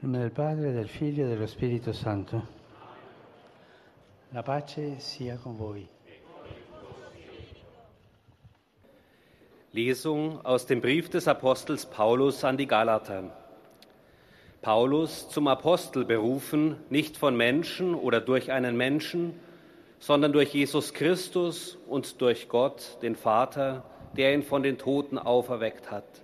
Del Padre, del Figlio e dello Spirito Santo. La pace sia con voi. Lesung aus dem Brief des Apostels Paulus an die Galater. Paulus zum Apostel berufen, nicht von Menschen oder durch einen Menschen, sondern durch Jesus Christus und durch Gott, den Vater, der ihn von den Toten auferweckt hat.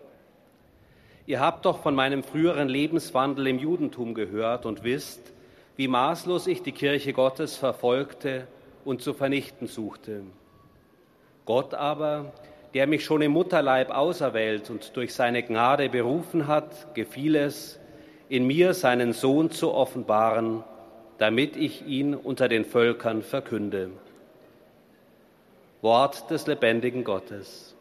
Ihr habt doch von meinem früheren Lebenswandel im Judentum gehört und wisst, wie maßlos ich die Kirche Gottes verfolgte und zu vernichten suchte. Gott aber, der mich schon im Mutterleib auserwählt und durch seine Gnade berufen hat, gefiel es, in mir seinen Sohn zu offenbaren, damit ich ihn unter den Völkern verkünde. Wort des lebendigen Gottes.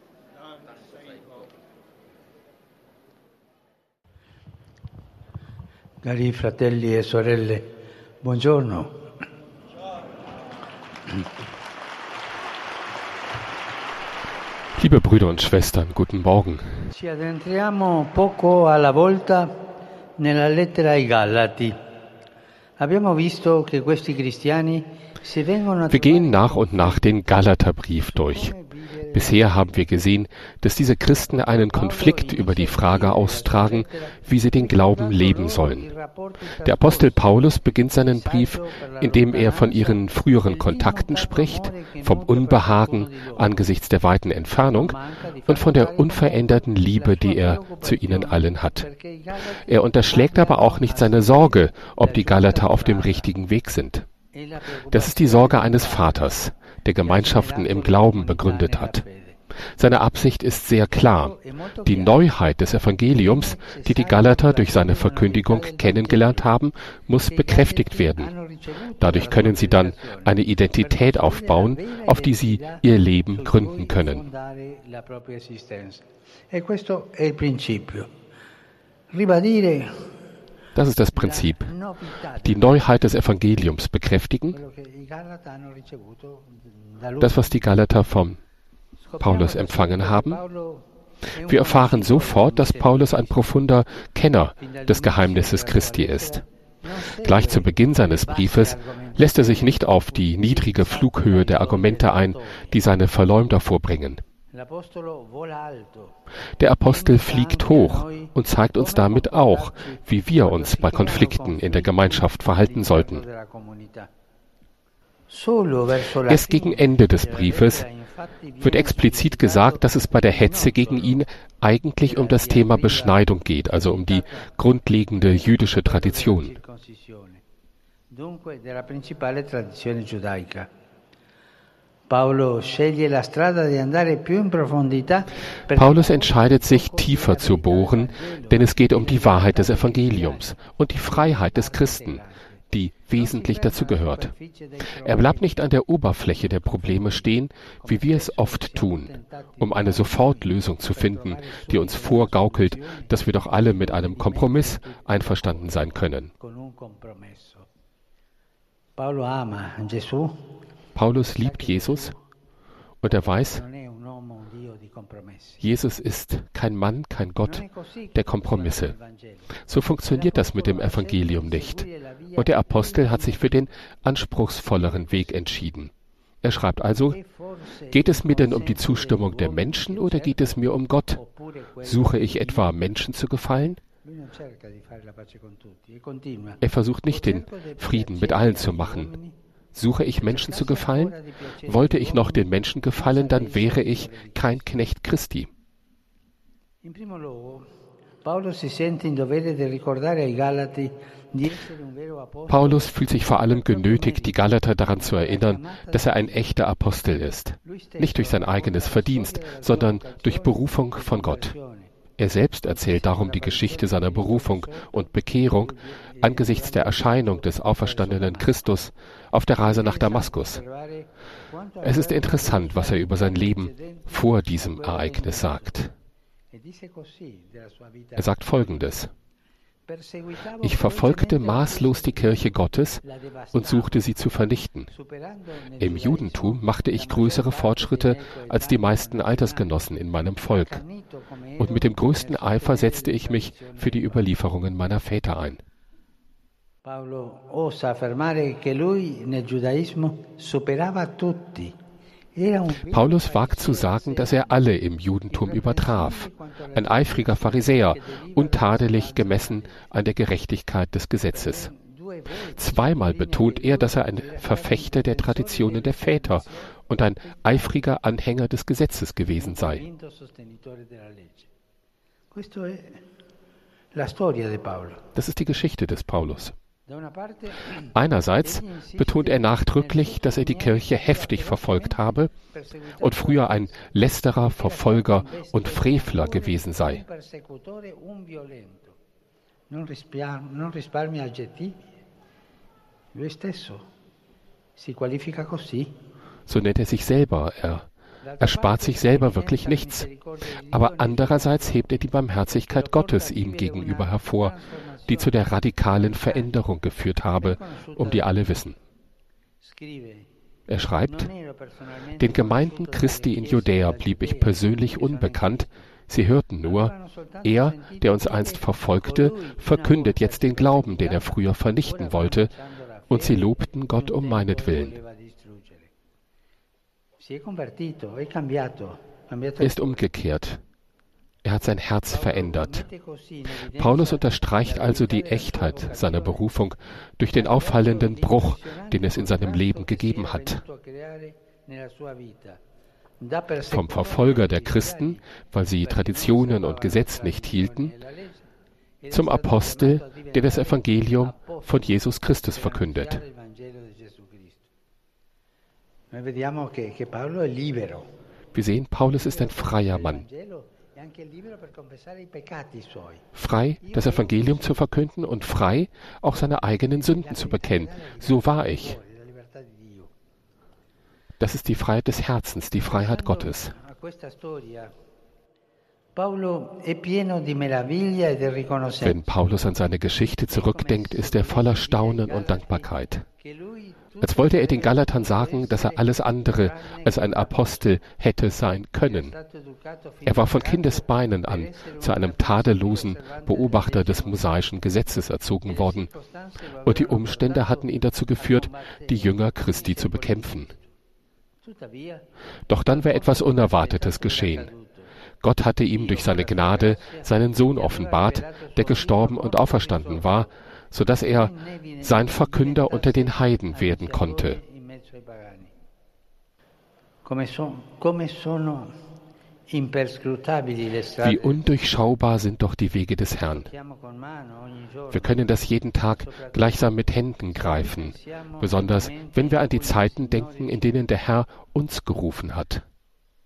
Cari fratelli e sorelle, buongiorno. Liebe Brüder und Schwestern, guten Morgen. Ci addentriamo poco alla volta nella lettera ai Galati. Abbiamo visto che questi cristiani si vengono a Wir gehen nach und nach den Galaterbrief durch. Bisher haben wir gesehen, dass diese Christen einen Konflikt über die Frage austragen, wie sie den Glauben leben sollen. Der Apostel Paulus beginnt seinen Brief, indem er von ihren früheren Kontakten spricht, vom Unbehagen angesichts der weiten Entfernung und von der unveränderten Liebe, die er zu ihnen allen hat. Er unterschlägt aber auch nicht seine Sorge, ob die Galater auf dem richtigen Weg sind. Das ist die Sorge eines Vaters, der Gemeinschaften im Glauben begründet hat. Seine Absicht ist sehr klar. Die Neuheit des Evangeliums, die die Galater durch seine Verkündigung kennengelernt haben, muss bekräftigt werden. Dadurch können sie dann eine Identität aufbauen, auf die sie ihr Leben gründen können. E questo è il principio. Ribadire Das ist das Prinzip. Die Neuheit des Evangeliums bekräftigen, das, was die Galater vom Paulus empfangen haben. Wir erfahren sofort, dass Paulus ein profunder Kenner des Geheimnisses Christi ist. Gleich zu Beginn seines Briefes lässt er sich nicht auf die niedrige Flughöhe der Argumente ein, die seine Verleumder vorbringen. Der Apostel fliegt hoch und zeigt uns damit auch, wie wir uns bei Konflikten in der Gemeinschaft verhalten sollten. Erst gegen Ende des Briefes wird explizit gesagt, dass es bei der Hetze gegen ihn eigentlich um das Thema Beschneidung geht, also um die grundlegende jüdische Tradition. Paulus entscheidet sich, tiefer zu bohren, denn es geht um die Wahrheit des Evangeliums und die Freiheit des Christen, die wesentlich dazugehört. Er bleibt nicht an der Oberfläche der Probleme stehen, wie wir es oft tun, um eine Sofortlösung zu finden, die uns vorgaukelt, dass wir doch alle mit einem Kompromiss einverstanden sein können. Paulus liebt Jesus und er weiß, Jesus ist kein Mann, kein Gott der Kompromisse. So funktioniert das mit dem Evangelium nicht. Und der Apostel hat sich für den anspruchsvolleren Weg entschieden. Er schreibt also, geht es mir denn um die Zustimmung der Menschen oder geht es mir um Gott? Suche ich etwa Menschen zu gefallen? Er versucht nicht den Frieden mit allen zu machen. Suche ich Menschen zu gefallen? Wollte ich noch den Menschen gefallen, dann wäre ich kein Knecht Christi. Paulus fühlt sich vor allem genötigt, die Galater daran zu erinnern, dass er ein echter Apostel ist. Nicht durch sein eigenes Verdienst, sondern durch Berufung von Gott. Er selbst erzählt darum die Geschichte seiner Berufung und Bekehrung angesichts der Erscheinung des auferstandenen Christus auf der Reise nach Damaskus. Es ist interessant, was er über sein Leben vor diesem Ereignis sagt. Er sagt Folgendes. Ich verfolgte maßlos die Kirche Gottes und suchte sie zu vernichten. Im Judentum machte ich größere Fortschritte als die meisten Altersgenossen in meinem Volk. Und mit dem größten Eifer setzte ich mich für die Überlieferungen meiner Väter ein. Paolo osa affermare che lui nel giudaismo superava tutti. Paulus wagt zu sagen, dass er alle im Judentum übertraf, ein eifriger Pharisäer, untadelig gemessen an der Gerechtigkeit des Gesetzes. Zweimal betont er, dass er ein Verfechter der Traditionen der Väter und ein eifriger Anhänger des Gesetzes gewesen sei. Das ist die Geschichte des Paulus. Einerseits betont er nachdrücklich, dass er die Kirche heftig verfolgt habe und früher ein Lästerer, Verfolger und Frevler gewesen sei. So nennt er sich selber. Er erspart sich selber wirklich nichts. Aber andererseits hebt er die Barmherzigkeit Gottes ihm gegenüber hervor, die zu der radikalen Veränderung geführt habe, um die alle wissen. Er schreibt, den Gemeinden Christi in Judäa blieb ich persönlich unbekannt, sie hörten nur, er, der uns einst verfolgte, verkündet jetzt den Glauben, den er früher vernichten wollte, und sie lobten Gott um meinetwillen. Er ist umgekehrt. Er hat sein Herz verändert. Paulus unterstreicht also die Echtheit seiner Berufung durch den auffallenden Bruch, den es in seinem Leben gegeben hat. Vom Verfolger der Christen, weil sie Traditionen und Gesetz nicht hielten, zum Apostel, der das Evangelium von Jesus Christus verkündet. Wir sehen, Paulus ist ein freier Mann. Frei, das Evangelium zu verkünden und frei, auch seine eigenen Sünden zu bekennen. So war ich. Das ist die Freiheit des Herzens, die Freiheit Gottes. Wenn Paulus an seine Geschichte zurückdenkt, ist er voller Staunen und Dankbarkeit als wollte er den Galatern sagen, dass er alles andere als ein Apostel hätte sein können. Er war von Kindesbeinen an zu einem tadellosen Beobachter des mosaischen Gesetzes erzogen worden, und die Umstände hatten ihn dazu geführt, die Jünger Christi zu bekämpfen. Doch dann war etwas Unerwartetes geschehen. Gott hatte ihm durch seine Gnade seinen Sohn offenbart, der gestorben und auferstanden war, so dass er sein Verkünder unter den Heiden werden konnte. Wie undurchschaubar sind doch die Wege des Herrn. Wir können das jeden Tag gleichsam mit Händen greifen, besonders wenn wir an die Zeiten denken, in denen der Herr uns gerufen hat.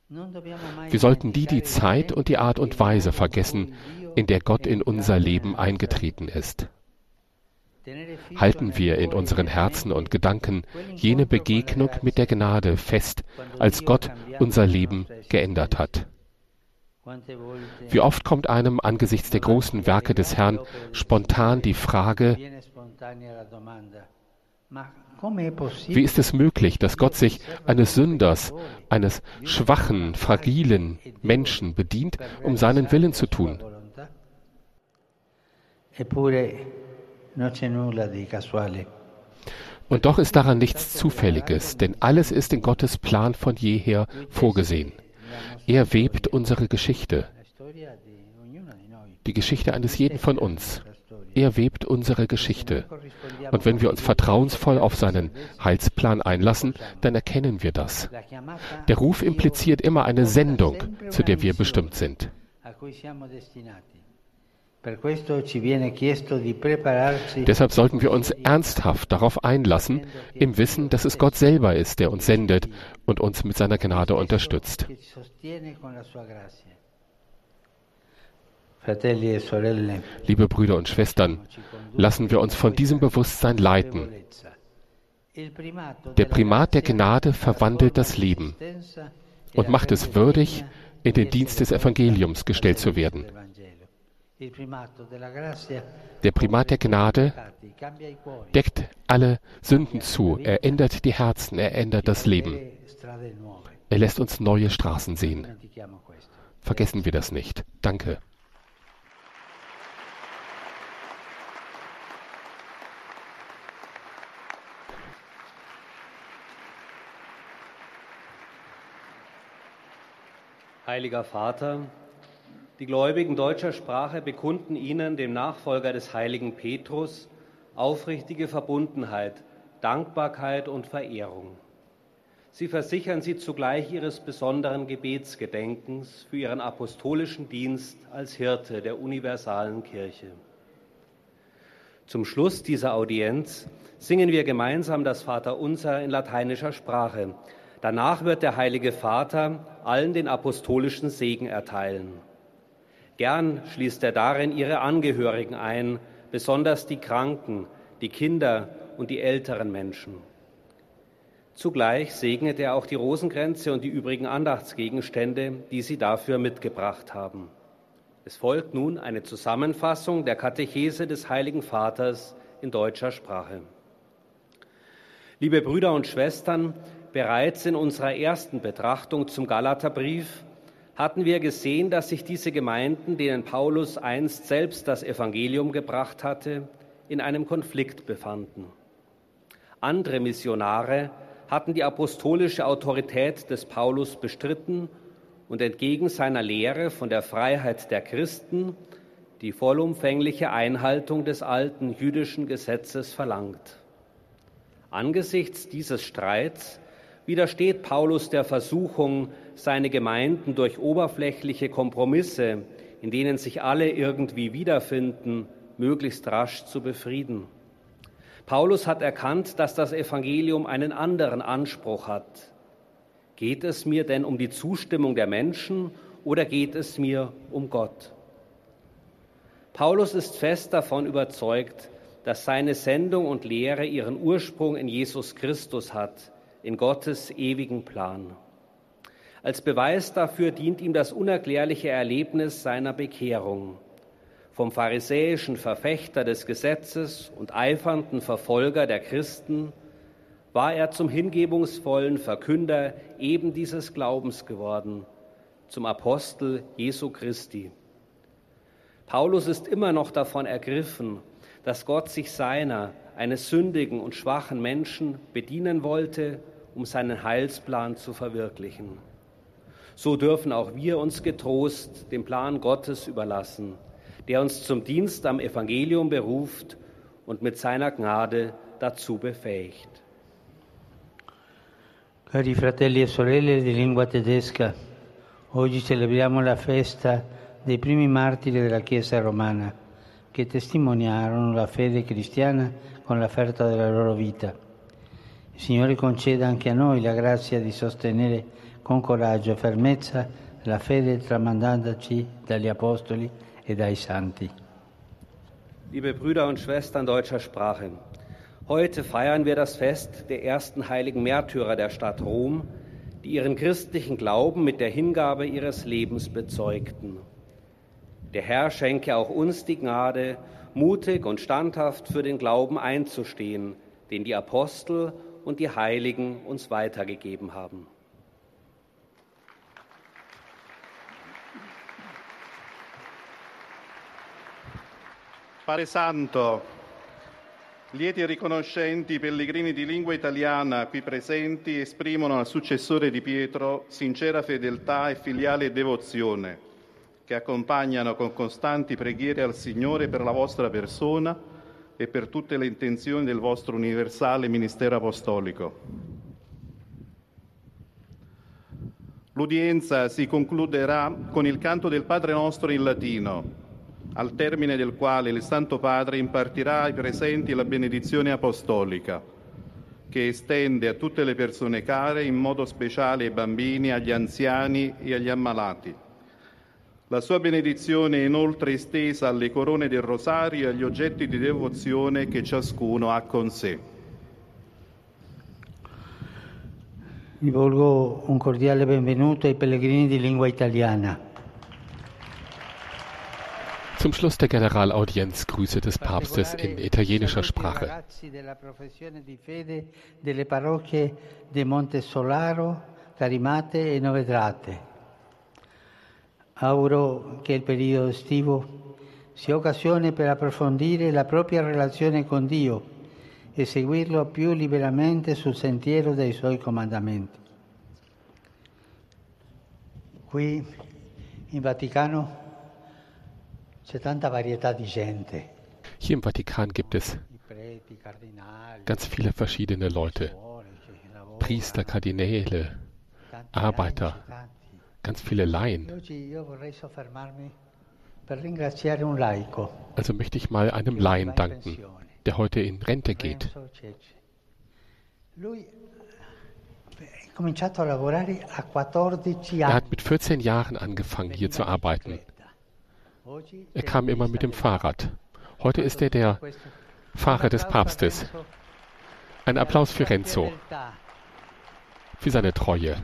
Wir sollten die die Zeit und die Art und Weise vergessen, in der Gott in unser Leben eingetreten ist halten wir in unseren Herzen und Gedanken jene Begegnung mit der Gnade fest, als Gott unser Leben geändert hat. Wie oft kommt einem angesichts der großen Werke des Herrn spontan die Frage, wie ist es möglich, dass Gott sich eines Sünders, eines schwachen, fragilen Menschen bedient, um seinen Willen zu tun? Und doch ist daran nichts Zufälliges, denn alles ist in Gottes Plan von jeher vorgesehen. Er webt unsere Geschichte, die Geschichte eines jeden von uns. Er webt unsere Geschichte. Und wenn wir uns vertrauensvoll auf seinen Heilsplan einlassen, dann erkennen wir das. Der Ruf impliziert immer eine Sendung, zu der wir bestimmt sind. Deshalb sollten wir uns ernsthaft darauf einlassen, im Wissen, dass es Gott selber ist, der uns sendet und uns mit seiner Gnade unterstützt. E Liebe Brüder und Schwestern, lassen wir uns von diesem Bewusstsein leiten. Der Primat der Gnade verwandelt das Leben und macht es würdig, in den Dienst des Evangeliums gestellt zu werden. Der Primat der Gnade deckt alle Sünden zu, er ändert die Herzen, er ändert das Leben. Er lässt uns neue Straßen sehen. Vergessen wir das nicht. Danke. Heiliger Vater, die Gläubigen deutscher Sprache bekunden Ihnen, dem Nachfolger des heiligen Petrus, aufrichtige Verbundenheit, Dankbarkeit und Verehrung. Sie versichern Sie zugleich Ihres besonderen Gebetsgedenkens für Ihren apostolischen Dienst als Hirte der universalen Kirche. Zum Schluss dieser Audienz singen wir gemeinsam das Vaterunser in lateinischer Sprache. Danach wird der Heilige Vater allen den apostolischen Segen erteilen. Gern schließt er darin ihre Angehörigen ein, besonders die Kranken, die Kinder und die älteren Menschen. Zugleich segnet er auch die Rosenkränze und die übrigen Andachtsgegenstände, die sie dafür mitgebracht haben. Es folgt nun eine Zusammenfassung der Katechese des Heiligen Vaters in deutscher Sprache. Liebe Brüder und Schwestern, bereits in unserer ersten Betrachtung zum Galaterbrief hatten wir gesehen, dass sich diese Gemeinden, denen Paulus einst selbst das Evangelium gebracht hatte, in einem Konflikt befanden. Andere Missionare hatten die apostolische Autorität des Paulus bestritten und entgegen seiner Lehre von der Freiheit der Christen die vollumfängliche Einhaltung des alten jüdischen Gesetzes verlangt. Angesichts dieses Streits widersteht Paulus der Versuchung, seine Gemeinden durch oberflächliche Kompromisse, in denen sich alle irgendwie wiederfinden, möglichst rasch zu befrieden. Paulus hat erkannt, dass das Evangelium einen anderen Anspruch hat. Geht es mir denn um die Zustimmung der Menschen oder geht es mir um Gott? Paulus ist fest davon überzeugt, dass seine Sendung und Lehre ihren Ursprung in Jesus Christus hat, in Gottes ewigen Plan. Als Beweis dafür dient ihm das unerklärliche Erlebnis seiner Bekehrung. Vom pharisäischen Verfechter des Gesetzes und eifernden Verfolger der Christen war er zum hingebungsvollen Verkünder eben dieses Glaubens geworden, zum Apostel Jesu Christi. Paulus ist immer noch davon ergriffen, dass Gott sich seiner, eines sündigen und schwachen Menschen, bedienen wollte um seinen Heilsplan zu verwirklichen. So dürfen auch wir uns getrost dem Plan Gottes überlassen, der uns zum Dienst am Evangelium beruft und mit seiner Gnade dazu befähigt. Cari fratelli e sorelle di lingua tedesca, oggi celebriamo la festa dei primi martiri della Chiesa romana che testimoniarono la fede cristiana con l'offerta della loro vita. Il Signore conceda anche a noi la grazia di sostenere con coraggio e fermezza la fede tramandandoci dagli Apostoli e dai Santi. Liebe Brüder und Schwestern deutscher Sprache, heute feiern wir das Fest der ersten heiligen Märtyrer der Stadt Rom, die ihren christlichen Glauben mit der Hingabe ihres Lebens bezeugten. Der Herr schenke auch uns die Gnade, mutig und standhaft für den Glauben einzustehen, den die Apostel und die Heiligen uns weitergegeben haben. Pare Santo, lieti e riconoscenti i pellegrini di lingua italiana qui presenti esprimono al successore di Pietro sincera fedeltà e filiale devozione, che accompagnano con costanti preghiere al Signore per la vostra persona e per tutte le intenzioni del vostro universale ministero apostolico. L'udienza si concluderà con il canto del Padre nostro in latino, al termine del quale il Santo Padre impartirà ai presenti la benedizione apostolica, che estende a tutte le persone care, in modo speciale ai bambini, agli anziani e agli ammalati. La sua benedizione è inoltre estesa alle corone del rosario e agli oggetti di devozione che ciascuno ha con sé. Rivolgo un cordiale benvenuto ai pellegrini di lingua italiana. Zum Schluss der Generalaudienz Grüße des Papstes in italienischer Sprache. della professione di fede delle parrocchie di Montesolaro, Carimate e Novedrate. Auguro che il periodo estivo sia occasione per approfondire la propria relazione con Dio e seguirlo più liberamente sul sentiero dei suoi comandamenti. Qui in Vaticano c'è tanta varietà di gente, Hier im Vatikan gibt es ganz viele verschiedene Leute. Priester, Kardinäle, Arbeiter. Ganz viele Laien. Also möchte ich mal einem Laien danken, der heute in Rente geht. 14 Er hat mit 14 Jahren angefangen, hier zu arbeiten. Er kam immer mit dem Fahrrad. Heute ist er der Fahrer des Papstes. Ein Applaus für Renzo, für seine Treue.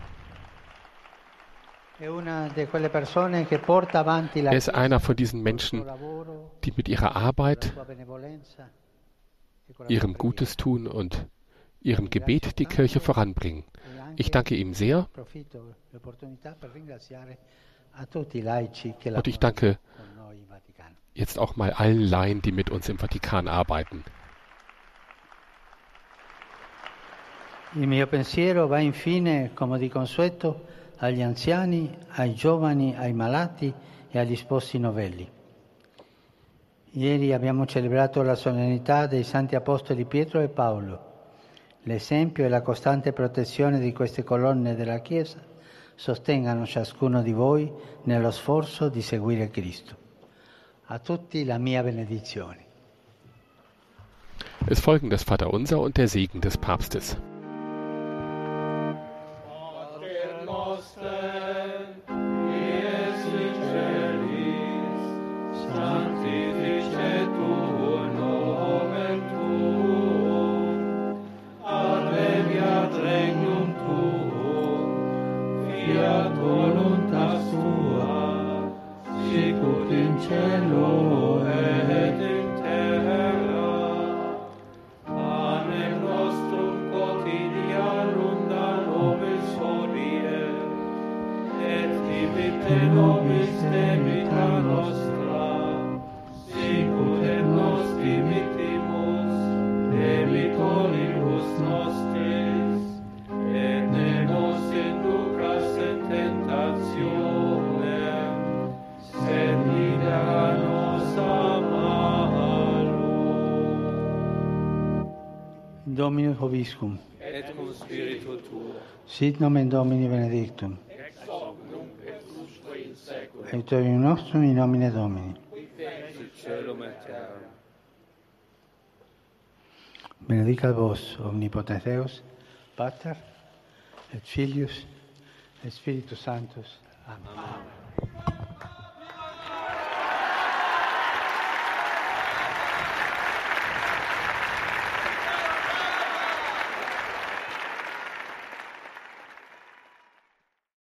Er ist einer von diesen Menschen, die mit ihrer Arbeit, ihrem Gutes tun und ihrem Gebet die Kirche voranbringen. Ich danke ihm sehr und ich danke jetzt auch mal allen Laien, die mit uns im Vatikan arbeiten. Il mio pensiero va infine, come di consueto, agli anziani, ai giovani, ai malati e agli sposi novelli. Ieri abbiamo celebrato la solennità dei santi apostoli Pietro e Paolo. L'esempio e la costante protezione di queste colonne della Chiesa sostengano ciascuno di voi nello sforzo di seguire Cristo. A tutti la mia benedizione. Es folgen das Vaterunser und der Segen des Papstes. vobiscum. Et cum spiritu tuo. Sit nomen Domini benedictum. Ex hoc nunc et in saecula. Aiutorium nostrum in nomine Domini. Qui fecit caelum et terra. Benedicat vos, omnipotens Deus, Pater, et Filius, et Spiritus Sanctus. Amen. Amen.